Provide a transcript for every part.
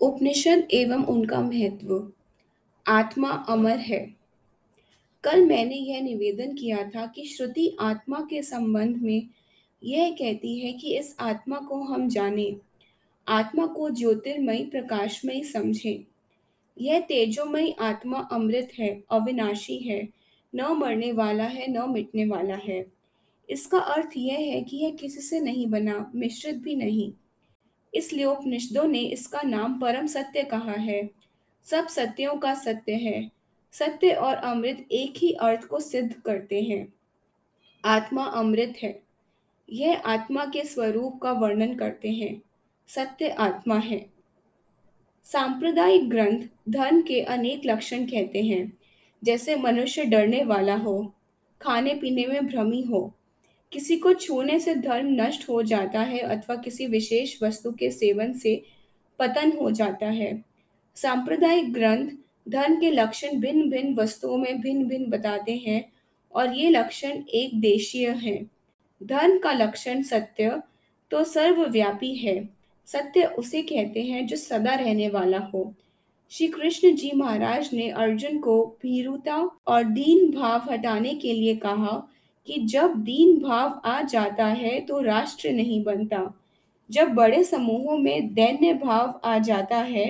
उपनिषद एवं उनका महत्व। आत्मा अमर है। कल मैंने यह निवेदन किया था कि श्रुति आत्मा के संबंध में यह कहती है कि इस आत्मा को हम जानें। आत्मा को ज्योतिर्मयी, प्रकाशमयी समझें। यह तेजोमयी आत्मा अमृत है, अविनाशी है, न मरने वाला है, न मिटने वाला है। इसका अर्थ यह है कि यह किसी से नहीं बना, मिश्रित भी नहीं। इसलिए उपनिषदों ने इसका नाम परम सत्य कहा है। सब सत्यों का सत्य है। सत्य और अमृत एक ही अर्थ को सिद्ध करते हैं। आत्मा अमृत है। यह आत्मा के स्वरूप का वर्णन करते हैं। सत्य आत्मा है। सांप्रदायिक ग्रंथ धन के अनेक लक्षण कहते हैं। जैसे मनुष्य डरने वाला हो खाने पीने में भ्रमी हो किसी को छूने से धर्म नष्ट हो जाता है अथवा किसी विशेष वस्तु के सेवन से पतन हो जाता है। सांप्रदायिक ग्रंथ धन के लक्षण भिन्न भिन्न वस्तुओं में भिन्न भिन्न बताते हैं और ये लक्षण एक देशीय हैं। धन का लक्षण सत्य तो सर्वव्यापी है। सत्य उसे कहते हैं जो सदा रहने वाला हो। श्री कृष्ण जी महाराज ने अर्जुन को भीरुता और दीन भाव हटाने के लिए कहा कि जब दीन भाव आ जाता है तो राष्ट्र नहीं बनता। जब बड़े समूहों में दैन्य भाव आ जाता है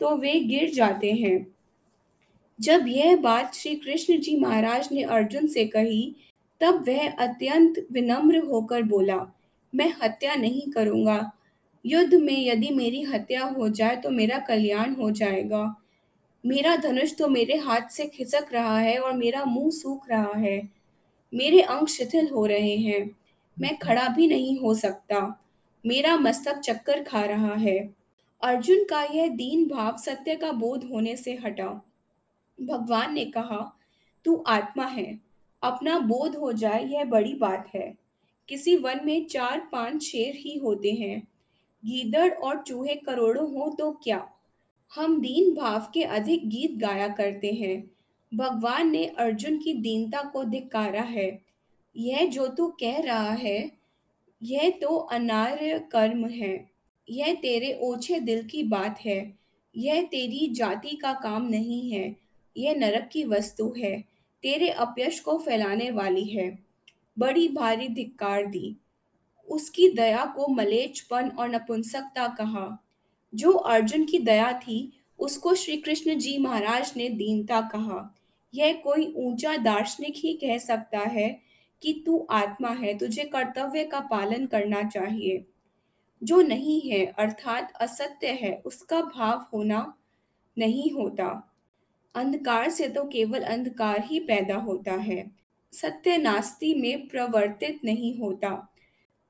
तो वे गिर जाते हैं। जब यह बात श्री कृष्ण जी महाराज ने अर्जुन से कही, तब वह अत्यंत विनम्र होकर बोला, मैं हत्या नहीं करूँगा। युद्ध में यदि मेरी हत्या हो जाए तो मेरा कल्याण हो जाएगा। मेरा धनुष तो मेरे हाथ से खिसक रहा है और मेरा मुँह सूख रहा है। मेरे अंग शिथिल हो रहे हैं। मैं खड़ा भी नहीं हो सकता। मेरा मस्तक चक्कर खा रहा है। अर्जुन का यह दीन भाव सत्य का बोध होने से हटा। भगवान ने कहा, तू आत्मा है। अपना बोध हो जाए यह बड़ी बात है। किसी वन में चार, पाँच शेर ही होते हैं। गीदड़ और चूहे करोड़ों हो तो क्या? हम दीन भाव के अधिक गीत गाया करते हैं। भगवान ने अर्जुन की दीनता को धिक्कारा है। यह जो तू कह रहा है, यह तो अनार्य कर्म है। यह तेरे ओछे दिल की बात है। यह तेरी जाति का काम नहीं है। यह नरक की वस्तु है। तेरे अपयश को फैलाने वाली है। बड़ी भारी धिक्कार दी। उसकी दया को मलेचपन और नपुंसकता कहा। जो अर्जुन की दया थी उसको श्री कृष्ण जी महाराज ने दीनता कहा। यह कोई ऊँचा दार्शनिक ही कह सकता है कि तू आत्मा है, तुझे कर्तव्य का पालन करना चाहिए। जो नहीं है, अर्थात असत्य है, उसका भाव होना नहीं होता। अंधकार से तो केवल अंधकार ही पैदा होता है। सत्य नास्ति में प्रवर्तित नहीं होता।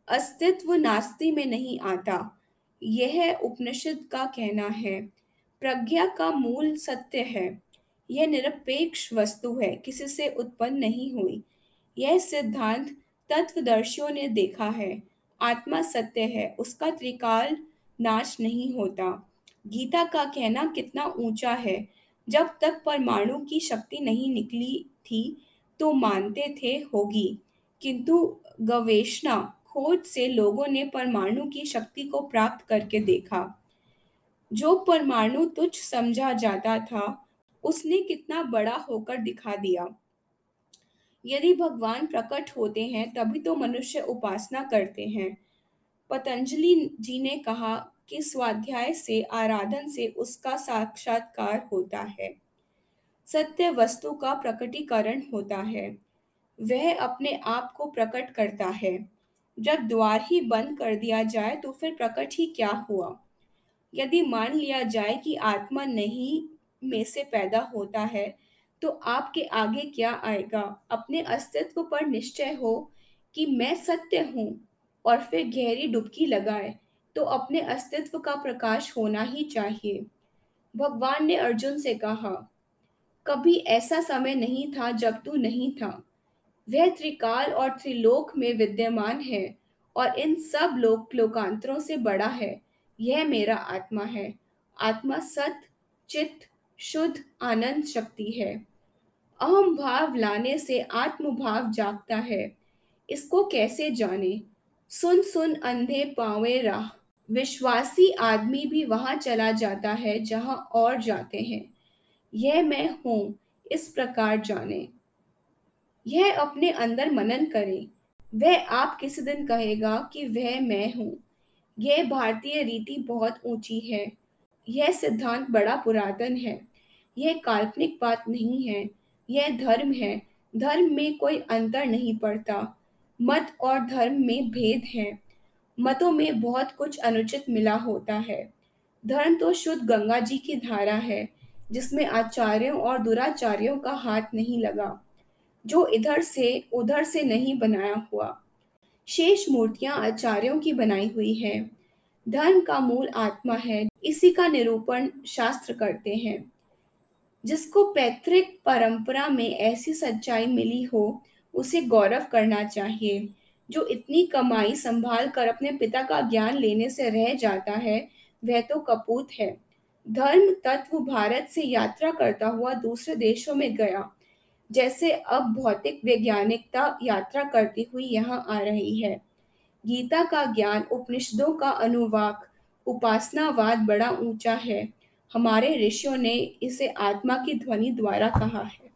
अस्तित्व नास्ति में नहीं आता। यह उपनिषद का कहना है। प्रज्ञा का मूल सत्य है। यह निरपेक्ष वस्तु है, किसी से उत्पन्न नहीं हुई। यह सिद्धांत तत्वदर्शियों ने देखा है। आत्मा सत्य है, उसका त्रिकाल नाश नहीं होता। गीता का कहना कितना ऊँचा है, जब तक परमाणु की शक्ति नहीं निकली थी तो मानते थे होगी। किंतु गवेषणा, खोज से लोगों ने परमाणु की शक्ति को प्राप्त करके देखा। जो परमाणु तुच्छ समझा जाता था, उसने कितना बड़ा होकर दिखा दिया। यदि भगवान प्रकट होते हैं, तभी तो मनुष्य उपासना करते हैं। पतंजलि जी ने कहा कि स्वाध्याय से, आराधन से उसका साक्षात्कार होता है। सत्य वस्तु का प्रकटीकरण होता है। वह अपने आप को प्रकट करता है। जब द्वार ही बंद कर दिया जाए तो फिर प्रकट ही क्या हुआ? यदि मान लिया जाए कि आत्मा नहीं में से पैदा होता है तो आपके आगे क्या आएगा? अपने अस्तित्व पर निश्चय हो कि मैं सत्य हूँ और फिर गहरी डुबकी लगाए तो अपने अस्तित्व का प्रकाश होना ही चाहिए। भगवान ने अर्जुन से कहा, कभी ऐसा समय नहीं था जब तू नहीं था। वह त्रिकाल और त्रिलोक में विद्यमान है और इन सब लोक लोकांतरों से बड़ा है। यह मेरा आत्मा है। आत्मा सत, चित्त, शुद्ध, आनंद, शक्ति है। अहम भाव लाने से आत्म भाव जागता है। इसको कैसे जाने? सुन सुन, अंधे पावे राह। विश्वासी आदमी भी वहाँ चला जाता है, जहाँ और जाते हैं। यह मैं हूँ, इस प्रकार जाने। यह अपने अंदर मनन करे। वह आप किसी दिन कहेगा कि वह मैं हूँ? यह भारतीय रीति बहुत ऊँची है। यह सिद्धांत बड़ा पुरातन है। यह काल्पनिक बात नहीं है। यह धर्म है। धर्म में कोई अंतर नहीं पड़ता। मत और धर्म में भेद है। मतों में बहुत कुछ अनुचित मिला होता है। धर्म तो शुद्ध गंगा जी की धारा है, जिसमें आचार्यों और दुराचार्यों का हाथ नहीं लगा। जो इधर से उधर से नहीं बनाया हुआ। शेष मूर्तियाँ आचार्यों की बनाई हुई है। धर्म का मूल आत्मा है, इसी का निरूपण शास्त्र करते हैं। जिसको पैतृक परंपरा में ऐसी सच्चाई मिली हो, उसे गौरव करना चाहिए। जो इतनी कमाई संभाल कर अपने पिता का ज्ञान लेने से रह जाता है, वह तो कपूत है। धर्म तत्व भारत से यात्रा करता हुआ दूसरे देशों में गया। जैसे अब भौतिक वैज्ञानिकता यात्रा करती हुई यहाँ आ रही है। गीता का ज्ञान, उपनिषदों का अनुवाक, उपासनावाद बड़ा ऊँचा है। हमारे ऋषियों ने इसे आत्मा की ध्वनि द्वारा कहा है।